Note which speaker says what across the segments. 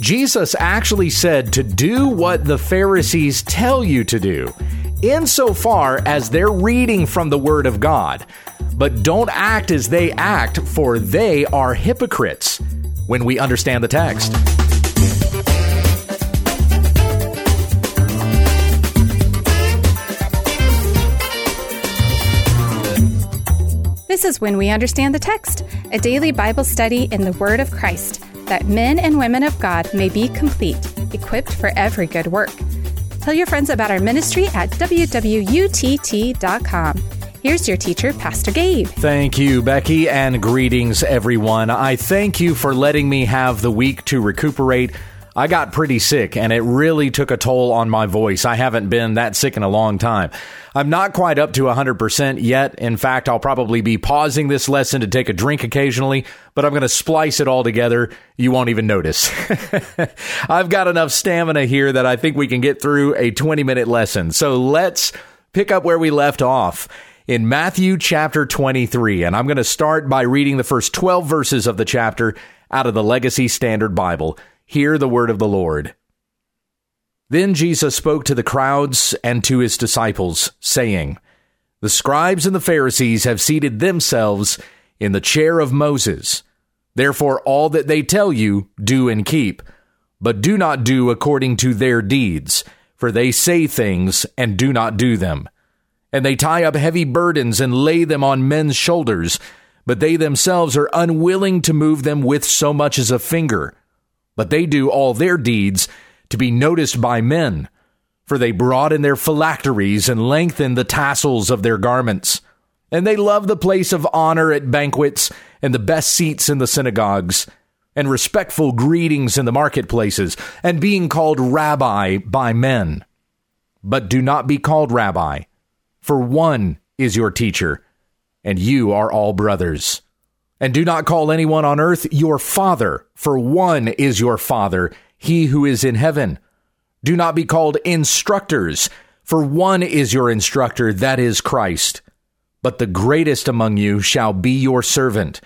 Speaker 1: Jesus actually said to do what the Pharisees tell you to do, insofar as they're reading from the Word of God. But don't act as they act, for they are hypocrites when we understand the text.
Speaker 2: This is When We Understand the Text, a daily Bible study in the Word of Christ, that men and women of God may be complete, equipped for every good work. Tell your friends about our ministry at wwutt.com. Here's your teacher, Pastor Gabe.
Speaker 1: Thank you, Becky, and greetings, everyone. I thank you for letting me have the week to recuperate. I got pretty sick and it really took a toll on my voice. I haven't been that sick in a long time. I'm not quite up to 100% yet. In fact, I'll probably be pausing this lesson to take a drink occasionally, but I'm going to splice it all together. You won't even notice. I've got enough stamina here that I think we can get through a 20 minute lesson. So let's pick up where we left off in Matthew chapter 23. And I'm going to start by reading the first 12 verses of the chapter out of the Legacy Standard Bible. Hear the word of the Lord. Then Jesus spoke to the crowds and to his disciples, saying, The scribes and the Pharisees have seated themselves in the chair of Moses. Therefore, all that they tell you, do and keep, but do not do according to their deeds, for they say things and do not do them. And they tie up heavy burdens and lay them on men's shoulders, but they themselves are unwilling to move them with so much as a finger but they do all their deeds to be noticed by men. For they broaden their phylacteries and lengthen the tassels of their garments. And they love the place of honor at banquets and the best seats in the synagogues, and respectful greetings in the marketplaces, and being called rabbi by men. But do not be called rabbi, for one is your teacher, and you are all brothers. And do not call anyone on earth your father, for one is your father, he who is in heaven. Do not be called instructors, for one is your instructor, that is Christ. But the greatest among you shall be your servant.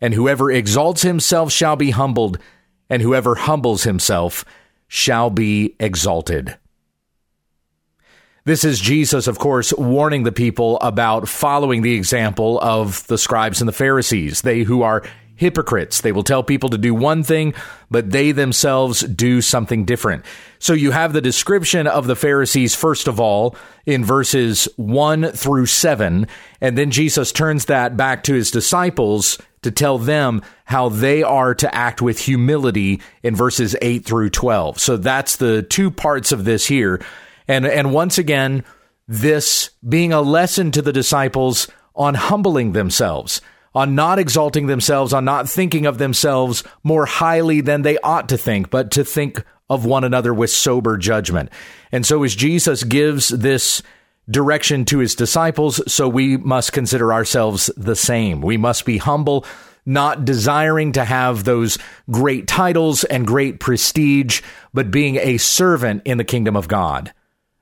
Speaker 1: And whoever exalts himself shall be humbled, and whoever humbles himself shall be exalted. This is Jesus, of course, warning the people about following the example of the scribes and the Pharisees, they who are hypocrites. They will tell people to do one thing, but they themselves do something different. So you have the description of the Pharisees, first of all, in verses 1 through 7, and then Jesus turns that back to his disciples to tell them how they are to act with humility in verses 8 through 12. So that's the two parts of this here. And and once again, this being a lesson to the disciples on humbling themselves, on not exalting themselves, on not thinking of themselves more highly than they ought to think, but to think of one another with sober judgment. And so as Jesus gives this direction to his disciples, so we must consider ourselves the same. We must be humble, not desiring to have those great titles and great prestige, but being a servant in the kingdom of God.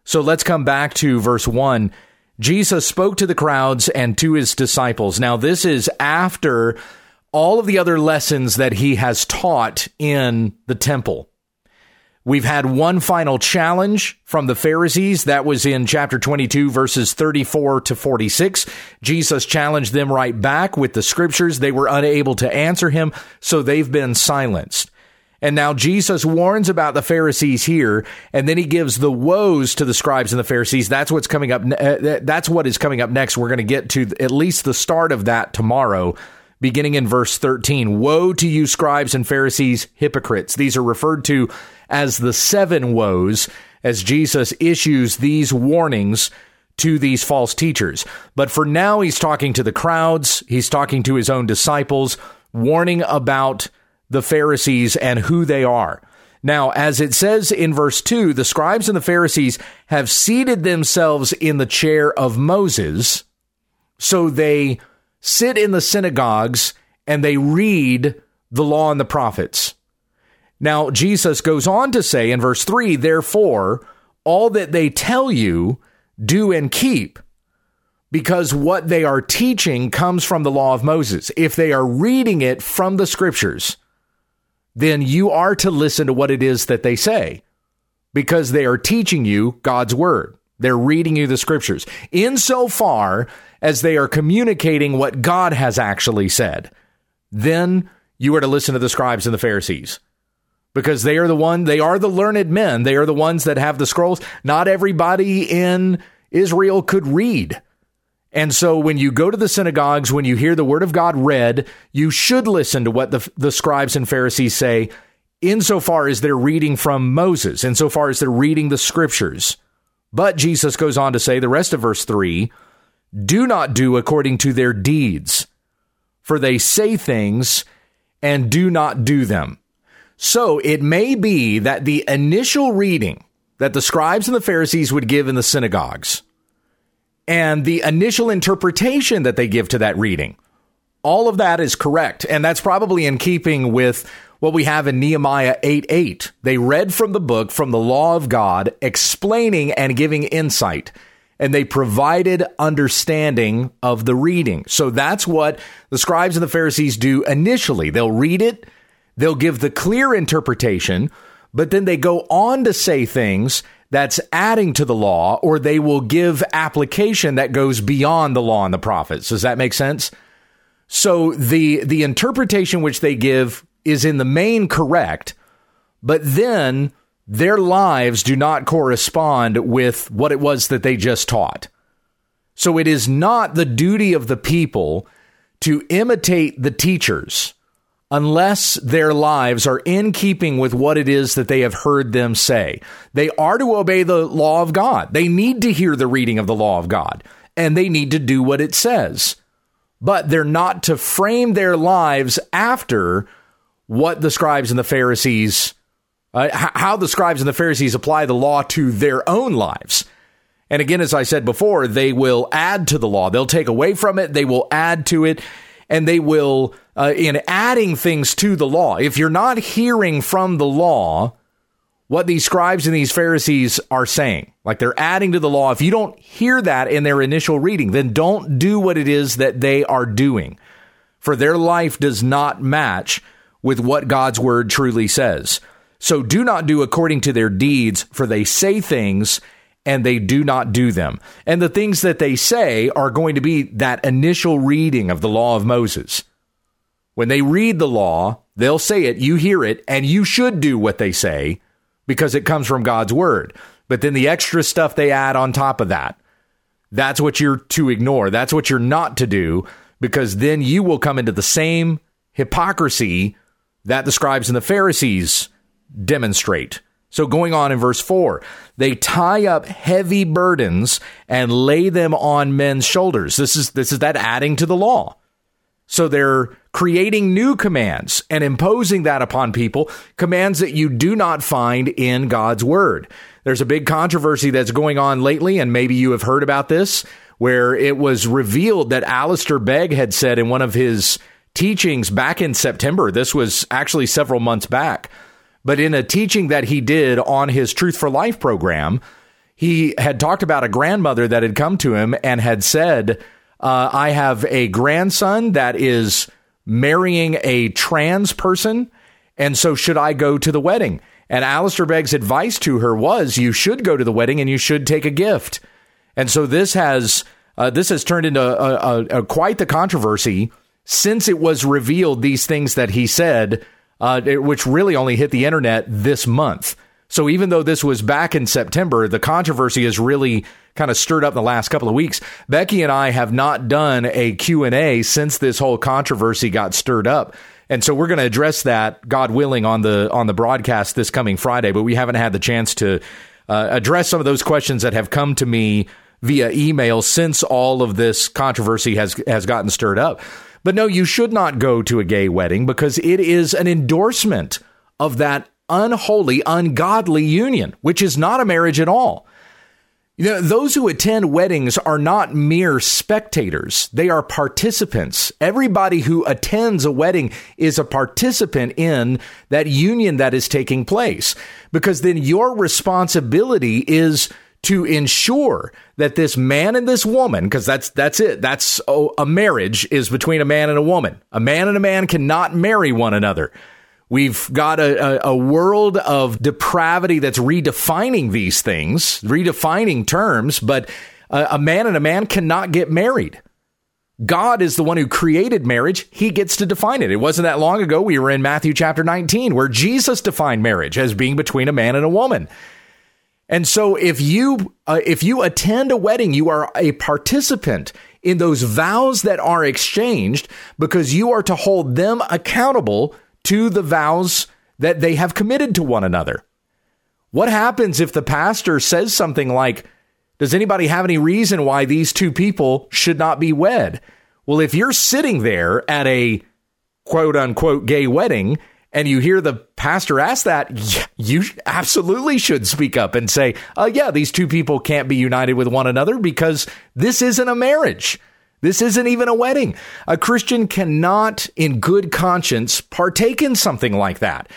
Speaker 1: So let's come back to verse 1. Jesus spoke to the crowds and to his disciples. Now, this is after all of the other lessons that he has taught in the temple. We've had one final challenge from the Pharisees. That was in chapter 22, verses 34 to 46. Jesus challenged them right back with the scriptures. They were unable to answer him, so they've been silenced. And now Jesus warns about the Pharisees here, and then he gives the woes to the scribes and the Pharisees. That's what's coming up. Uh, that's what is coming up next. We're going to get to at least the start of that tomorrow, beginning in verse 13. Woe to you, scribes and Pharisees, hypocrites. These are referred to as the seven woes as Jesus issues these warnings to these false teachers. But for now, he's talking to the crowds, he's talking to his own disciples, warning about the Pharisees and who they are. Now, as it says in verse 2, the scribes and the Pharisees have seated themselves in the chair of Moses. So they sit in the synagogues and they read the law and the prophets. Now, Jesus goes on to say in verse 3 Therefore, all that they tell you, do and keep, because what they are teaching comes from the law of Moses. If they are reading it from the scriptures, then you are to listen to what it is that they say because they are teaching you God's word. They're reading you the scriptures insofar as they are communicating what God has actually said. Then you are to listen to the scribes and the Pharisees because they are the one, they are the learned men. They are the ones that have the scrolls. Not everybody in Israel could read. And so when you go to the synagogues, when you hear the word of God read, you should listen to what the, the scribes and Pharisees say insofar as they're reading from Moses, insofar as they're reading the scriptures. But Jesus goes on to say, the rest of verse 3 do not do according to their deeds, for they say things and do not do them. So it may be that the initial reading that the scribes and the Pharisees would give in the synagogues and the initial interpretation that they give to that reading, all of that is correct. And that's probably in keeping with what we have in Nehemiah 8 8. They read from the book, from the law of God, explaining and giving insight and they provided understanding of the reading. So that's what the scribes and the Pharisees do initially. They'll read it, they'll give the clear interpretation, but then they go on to say things that's adding to the law, or they will give application that goes beyond the law and the prophets. Does that make sense? So the the interpretation which they give is in the main correct, but then their lives do not correspond with what it was that they just taught. So it is not the duty of the people to imitate the teachers unless their lives are in keeping with what it is that they have heard them say. They are to obey the law of God. They need to hear the reading of the law of God and they need to do what it says. But they're not to frame their lives after what the scribes and the Pharisees uh, how the scribes and the Pharisees apply the law to their own lives. And again, as I said before, they will add to the law. They'll take away from it, they will add to it, and they will, uh, in adding things to the law, if you're not hearing from the law what these scribes and these Pharisees are saying, like they're adding to the law, if you don't hear that in their initial reading, then don't do what it is that they are doing. For their life does not match with what God's word truly says. So do not do according to their deeds, for they say things and they do not do them. And the things that they say are going to be that initial reading of the law of Moses. When they read the law, they'll say it, you hear it, and you should do what they say because it comes from God's word. But then the extra stuff they add on top of that, that's what you're to ignore. That's what you're not to do because then you will come into the same hypocrisy that the scribes and the Pharisees demonstrate. So going on in verse 4, they tie up heavy burdens and lay them on men's shoulders. This is this is that adding to the law. So they're creating new commands and imposing that upon people, commands that you do not find in God's word. There's a big controversy that's going on lately and maybe you have heard about this where it was revealed that Alistair Begg had said in one of his teachings back in September. This was actually several months back but in a teaching that he did on his Truth for Life program, he had talked about a grandmother that had come to him and had said, uh, I have a grandson that is marrying a trans person. And so should I go to the wedding? And Alistair Begg's advice to her was you should go to the wedding and you should take a gift. And so this has uh, this has turned into a, a, a, quite the controversy since it was revealed these things that he said uh, which really only hit the internet this month. So even though this was back in September, the controversy has really kind of stirred up in the last couple of weeks. Becky and I have not done a Q&A since this whole controversy got stirred up. And so we're going to address that, God willing, on the on the broadcast this coming Friday. But we haven't had the chance to uh, address some of those questions that have come to me via email since all of this controversy has has gotten stirred up. But no, you should not go to a gay wedding because it is an endorsement of that unholy, ungodly union, which is not a marriage at all. You know, those who attend weddings are not mere spectators. They are participants. Everybody who attends a wedding is a participant in that union that is taking place because then your responsibility is to ensure that this man and this woman, because that's that's it, that's oh, a marriage is between a man and a woman. A man and a man cannot marry one another. We've got a, a, a, world of depravity that's redefining these things, redefining terms, but a, a man and a man cannot get married. God is the one who created marriage. He gets to define it. It wasn't that long ago. We were in Matthew chapter 19, where Jesus defined marriage as being between a man and a woman. And so if you uh, if you attend a wedding, you are a participant in those vows that are exchanged because you are to hold them accountable to the vows that they have committed to one another. What happens if the pastor says something like, Does anybody have any reason why these two people should not be wed? Well, if you're sitting there at a quote unquote gay wedding and you hear the pastor ask that, you absolutely should speak up and say, uh, yeah, these two people can't be united with one another because this isn't a marriage. This isn't even a wedding. A Christian cannot, in good conscience, partake in something like that.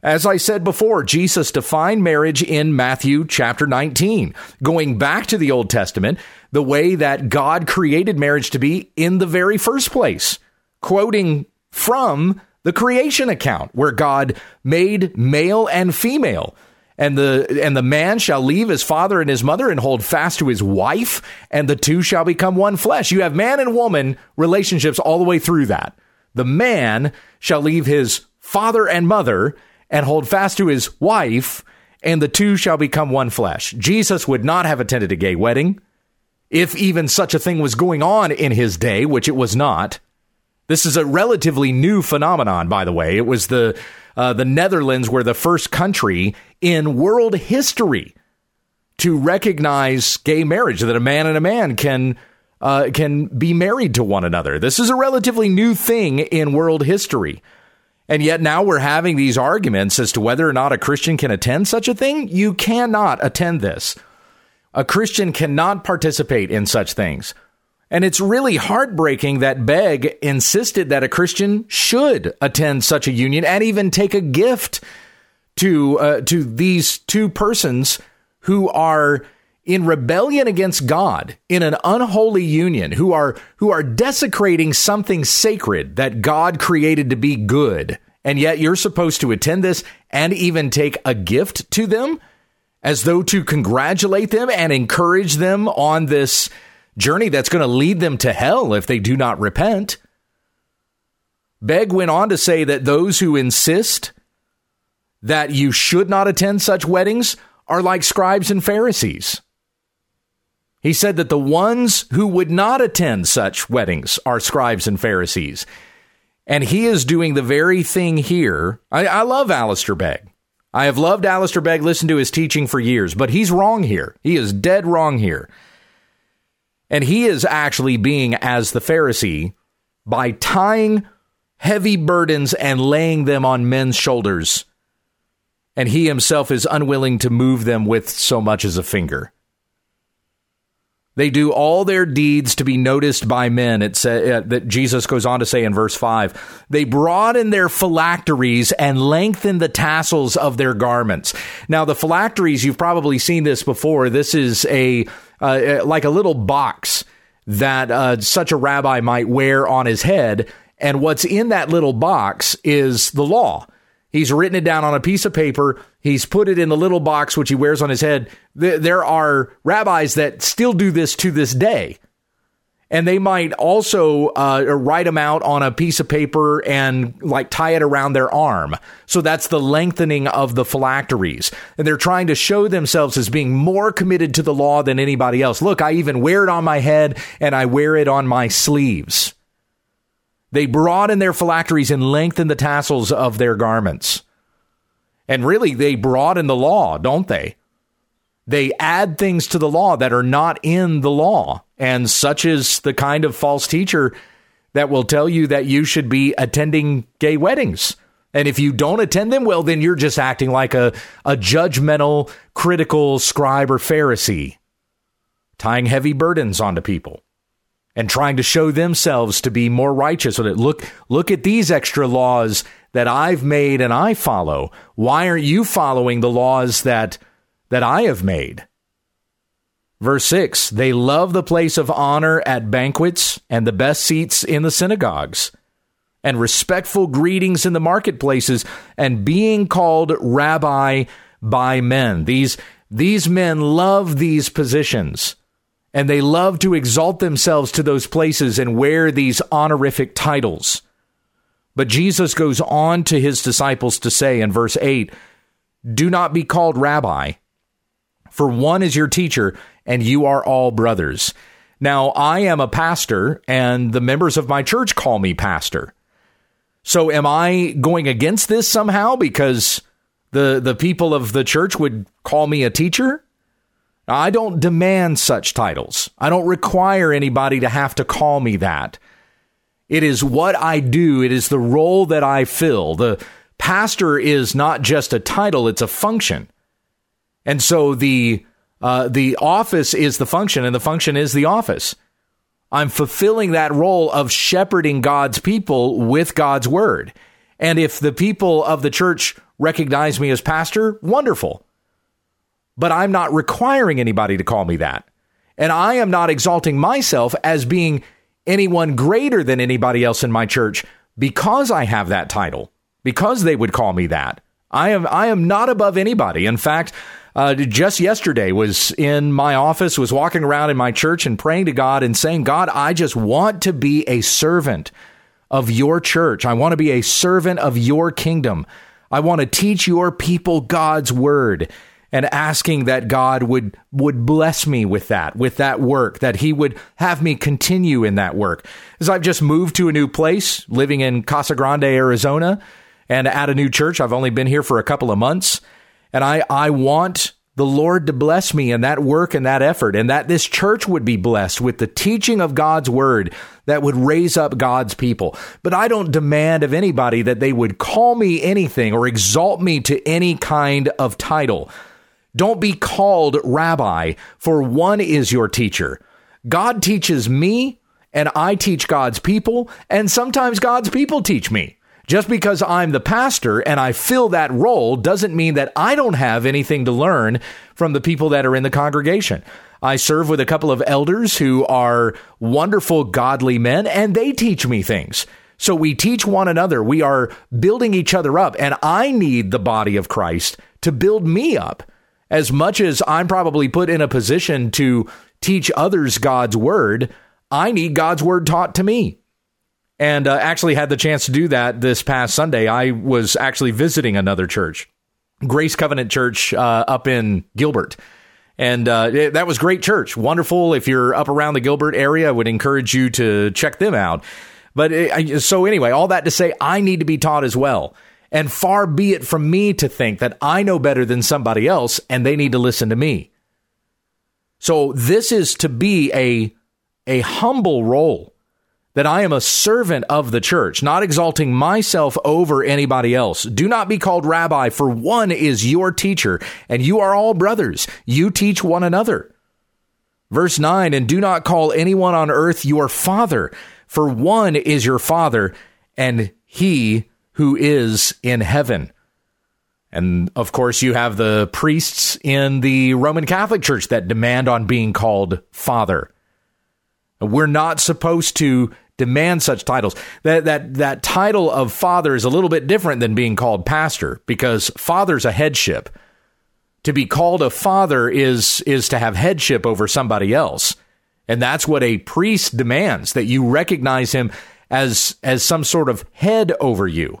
Speaker 1: As I said before, Jesus defined marriage in Matthew chapter 19. Going back to the Old Testament, the way that God created marriage to be in the very first place, quoting from the creation account where God made male and female. And the and the man shall leave his father and his mother and hold fast to his wife and the two shall become one flesh. You have man and woman relationships all the way through that. The man shall leave his father and mother and hold fast to his wife and the two shall become one flesh. Jesus would not have attended a gay wedding if even such a thing was going on in his day which it was not this is a relatively new phenomenon by the way it was the uh, the Netherlands were the first country in world history to recognize gay marriage that a man and a man can uh, can be married to one another. This is a relatively new thing in world history. And yet now we're having these arguments as to whether or not a Christian can attend such a thing. You cannot attend this. A Christian cannot participate in such things. And it's really heartbreaking that Begg insisted that a Christian should attend such a union and even take a gift to uh, to these two persons who are in rebellion against God in an unholy union who are who are desecrating something sacred that God created to be good. And yet you're supposed to attend this and even take a gift to them as though to congratulate them and encourage them on this journey that's going to lead them to hell if they do not repent. Begg went on to say that those who insist that you should not attend such weddings are like scribes and Pharisees. He said that the ones who would not attend such weddings are scribes and Pharisees. And he is doing the very thing here. I, I love Alistair Begg. I have loved Alistair Begg, listened to his teaching for years, but he's wrong here. He is dead wrong here. And he is actually being as the Pharisee by tying heavy burdens and laying them on men's shoulders. And he himself is unwilling to move them with so much as a finger. They do all their deeds to be noticed by men. It say, uh, that Jesus goes on to say in verse 5. They broaden their phylacteries and lengthen the tassels of their garments. Now, the phylacteries, you've probably seen this before. This is a uh, uh, like a little box that uh, such a rabbi might wear on his head. And what's in that little box is the law. He's written it down on a piece of paper. He's put it in the little box which he wears on his head. There are rabbis that still do this to this day and they might also uh, write them out on a piece of paper and like tie it around their arm. So that's the lengthening of the phylacteries. And they're trying to show themselves as being more committed to the law than anybody else. Look, I even wear it on my head and I wear it on my sleeves. They broaden their phylacteries and lengthen the tassels of their garments. And really, they broaden the law, don't they? They add things to the law that are not in the law. And such is the kind of false teacher that will tell you that you should be attending gay weddings. And if you don't attend them, well, then you're just acting like a, a judgmental, critical scribe or Pharisee, tying heavy burdens onto people and trying to show themselves to be more righteous. Look, look at these extra laws that I've made and I follow. Why aren't you following the laws that that I have made. Verse 6 They love the place of honor at banquets and the best seats in the synagogues and respectful greetings in the marketplaces and being called rabbi by men. These, these men love these positions and they love to exalt themselves to those places and wear these honorific titles. But Jesus goes on to his disciples to say in verse 8, Do not be called rabbi, for one is your teacher, and you are all brothers. Now, I am a pastor, and the members of my church call me pastor. So, am I going against this somehow because the, the people of the church would call me a teacher? I don't demand such titles. I don't require anybody to have to call me that. It is what I do, it is the role that I fill. The pastor is not just a title, it's a function. And so the uh, the office is the function, and the function is the office. I'm fulfilling that role of shepherding God's people with God's word. And if the people of the church recognize me as pastor, wonderful. But I'm not requiring anybody to call me that. And I am not exalting myself as being anyone greater than anybody else in my church because I have that title, because they would call me that. I am I am not above anybody. In fact, uh, just yesterday was in my office, was walking around in my church and praying to God and saying, God, I just want to be a servant of your church. I want to be a servant of your kingdom. I want to teach your people God's word and asking that God would would bless me with that, with that work, that he would have me continue in that work. As I've just moved to a new place, living in Casa Grande, Arizona, and at a new church. I've only been here for a couple of months. And I, I want the Lord to bless me in that work and that effort, and that this church would be blessed with the teaching of God's word that would raise up God's people. But I don't demand of anybody that they would call me anything or exalt me to any kind of title. Don't be called rabbi, for one is your teacher. God teaches me, and I teach God's people, and sometimes God's people teach me. Just because I'm the pastor and I fill that role doesn't mean that I don't have anything to learn from the people that are in the congregation. I serve with a couple of elders who are wonderful, godly men, and they teach me things. So we teach one another. We are building each other up. And I need the body of Christ to build me up as much as I'm probably put in a position to teach others God's word. I need God's word taught to me and uh, actually had the chance to do that this past Sunday. I was actually visiting another church, Grace Covenant Church uh, up in Gilbert. And uh, it, that was great church. Wonderful. If you're up around the Gilbert area, I would encourage you to check them out. But it, so, anyway, all that to say, I need to be taught as well. And far be it from me to think that I know better than somebody else and they need to listen to me. So, this is to be a, a humble role that I am a servant of the church, not exalting myself over anybody else. Do not be called rabbi, for one is your teacher, and you are all brothers. You teach one another. Verse 9, and do not call anyone on earth your father, for one is your father, and he who is in heaven. And of course, you have the priests in the Roman Catholic Church that demand on being called father. We're not supposed to demand such titles. That that that title of father is a little bit different than being called pastor because father's a headship. To be called a father is is to have headship over somebody else. And that's what a priest demands that you recognize him as as some sort of head over you.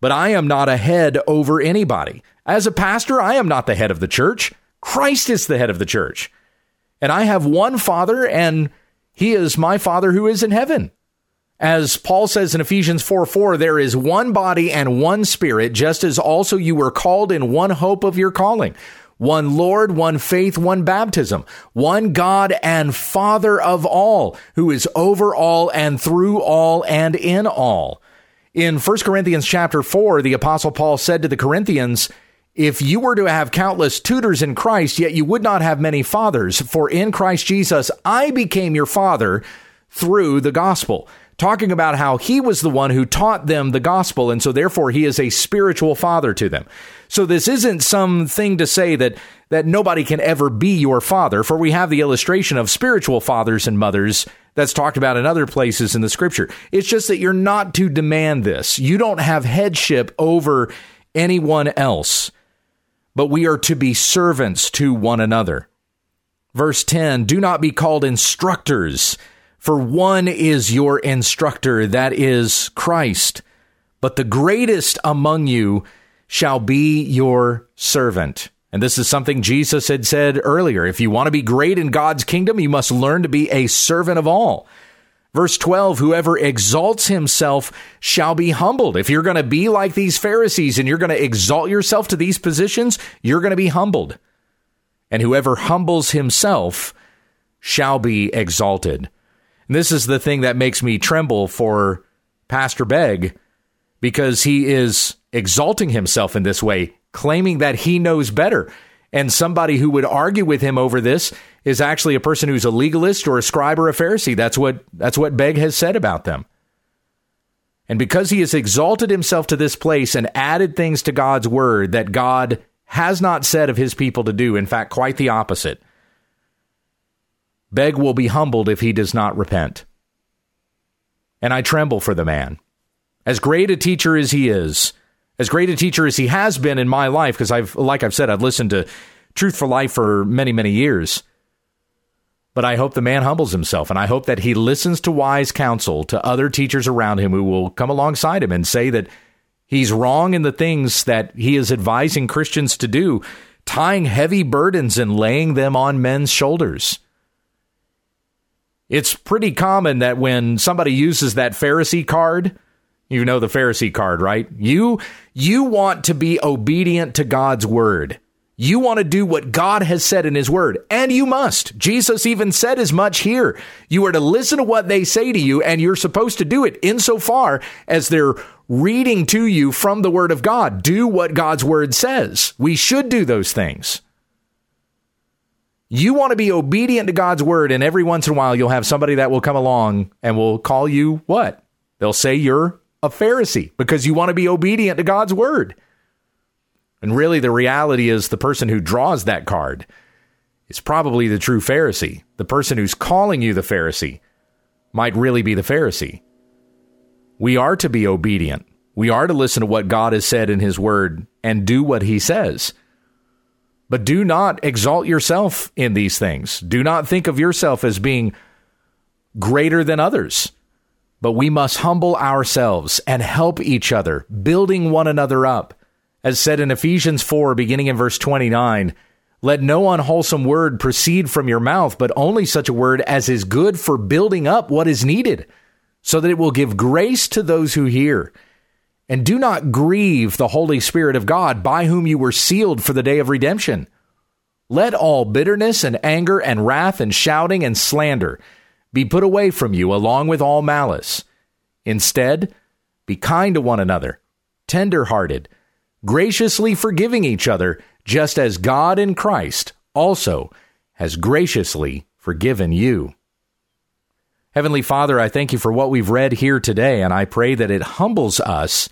Speaker 1: But I am not a head over anybody. As a pastor, I am not the head of the church. Christ is the head of the church. And I have one father and he is my father who is in heaven. As Paul says in Ephesians 4 4, there is one body and one spirit, just as also you were called in one hope of your calling. One Lord, one faith, one baptism, one God and Father of all, who is over all and through all and in all. In 1 Corinthians chapter 4, the apostle Paul said to the Corinthians, if you were to have countless tutors in Christ, yet you would not have many fathers, for in Christ Jesus I became your father through the gospel talking about how he was the one who taught them the gospel, and so therefore he is a spiritual father to them. So this isn't something to say that that nobody can ever be your father, for we have the illustration of spiritual fathers and mothers that's talked about in other places in the scripture. It's just that you're not to demand this. You don't have headship over anyone else, but we are to be servants to one another. Verse 10 Do not be called instructors, for one is your instructor, that is Christ. But the greatest among you shall be your servant. And this is something Jesus had said earlier. If you want to be great in God's kingdom, you must learn to be a servant of all. Verse 12, whoever exalts himself shall be humbled. If you're going to be like these Pharisees and you're going to exalt yourself to these positions, you're going to be humbled. And whoever humbles himself shall be exalted. And this is the thing that makes me tremble for Pastor Begg because he is exalting himself in this way claiming that he knows better. And somebody who would argue with him over this is actually a person who's a legalist or a scribe or a Pharisee. That's what that's what Begg has said about them. And because he has exalted himself to this place and added things to God's word that God has not said of his people to do, in fact, quite the opposite, Begg will be humbled if he does not repent. And I tremble for the man. As great a teacher as he is, as great a teacher as he has been in my life, because I've, like I've said, I've listened to Truth for Life for many, many years. But I hope the man humbles himself, and I hope that he listens to wise counsel to other teachers around him who will come alongside him and say that he's wrong in the things that he is advising Christians to do, tying heavy burdens and laying them on men's shoulders. It's pretty common that when somebody uses that Pharisee card, you know the Pharisee card, right? You you want to be obedient to God's word. You want to do what God has said in his word, and you must. Jesus even said as much here. You are to listen to what they say to you, and you're supposed to do it insofar as they're reading to you from the word of God. Do what God's word says. We should do those things. You want to be obedient to God's word, and every once in a while you'll have somebody that will come along and will call you what? They'll say you're a Pharisee because you want to be obedient to God's word. And really, the reality is the person who draws that card is probably the true Pharisee. The person who's calling you the Pharisee might really be the Pharisee. We are to be obedient. We are to listen to what God has said in His Word and do what He says. But do not exalt yourself in these things. Do not think of yourself as being greater than others but we must humble ourselves and help each other, building one another up. As said in Ephesians 4, beginning in verse 29, let no unwholesome word proceed from your mouth, but only such a word as is good for building up what is needed, so that it will give grace to those who hear. And do not grieve the Holy Spirit of God, by whom you were sealed for the day of redemption. Let all bitterness and anger and wrath and shouting and slander be put away from you along with all malice. Instead, be kind to one another, tender hearted, graciously forgiving each other, just as God in Christ also has graciously forgiven you. Heavenly Father, I thank you for what we've read here today, and I pray that it humbles us,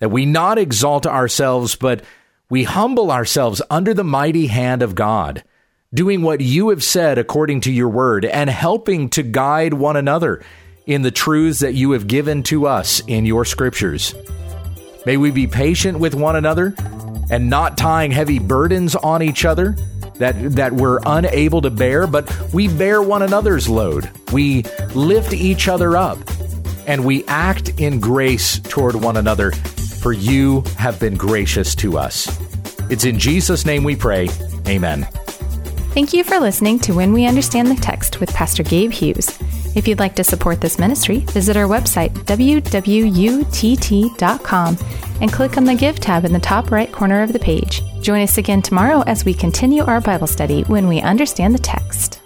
Speaker 1: that we not exalt ourselves, but we humble ourselves under the mighty hand of God doing what you have said according to your word, and helping to guide one another in the truths that you have given to us in your scriptures. May we be patient with one another and not tying heavy burdens on each other that, that we're unable to bear, but we bear one another's load. We lift each other up and we act in grace toward one another, for you have been gracious to us. It's in Jesus' name we pray. Amen.
Speaker 2: Thank you for listening to When We Understand the Text with Pastor Gabe Hughes. If you'd like to support this ministry, visit our website, wwutt.com, and click on the Give tab in the top right corner of the page. Join us again tomorrow as we continue our Bible study when we understand the text.